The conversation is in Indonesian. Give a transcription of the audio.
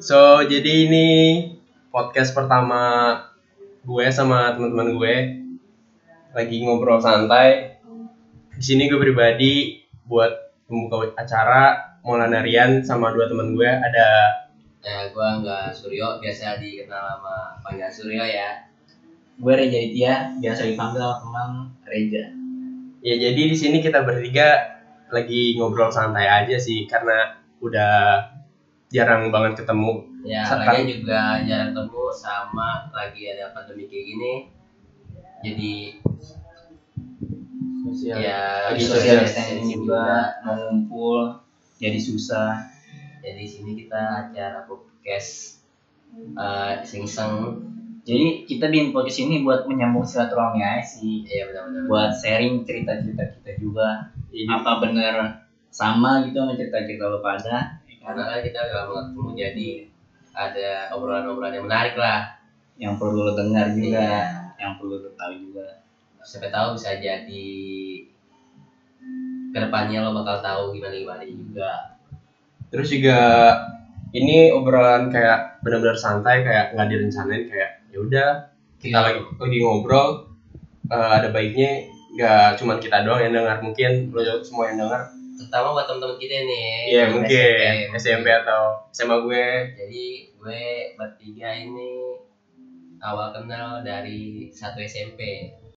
So, jadi ini podcast pertama gue sama teman-teman gue lagi ngobrol santai. Di sini gue pribadi buat membuka acara Maulana Rian sama dua teman gue ada Ya, gua nggak Suryo, biasa dikenal sama panggilan Suryo ya. Gue Reja Ditya, biasa dipanggil sama teman Reja. ya jadi di sini kita bertiga lagi ngobrol santai aja sih karena udah jarang banget ketemu. Ya, lagi juga jarang ketemu sama lagi ada pandemi kayak gini. Jadi Sosial, ya lagi social social distancing juga, mau ngumpul jadi susah. Jadi sini kita acara podcast eh sing-seng. Jadi kita bikin podcast ini buat menyambung silaturahmi aja sih. Iya benar-benar. Buat sharing cerita-cerita kita juga. Ini Apa bener sama gitu sama cerita-cerita lo pada? Karena kan kita udah lama ketemu jadi ada obrolan-obrolan yang menarik lah. Yang perlu lo dengar juga, Iya. yang perlu lo tahu juga. Siapa tahu bisa jadi ke depannya lo bakal tahu gimana gimana juga. terus juga ini obrolan kayak benar-benar santai kayak nggak direncanain kayak ya udah kita Iya. lagi lagi ngobrol eh, ada baiknya nggak cuman kita doang yang dengar mungkin lo juga semua yang dengar Terutama buat temen-temen kita nih. iya yang mungkin SMP. SMP atau SMA gue Jadi gue bertiga ini awal kenal dari satu SMP.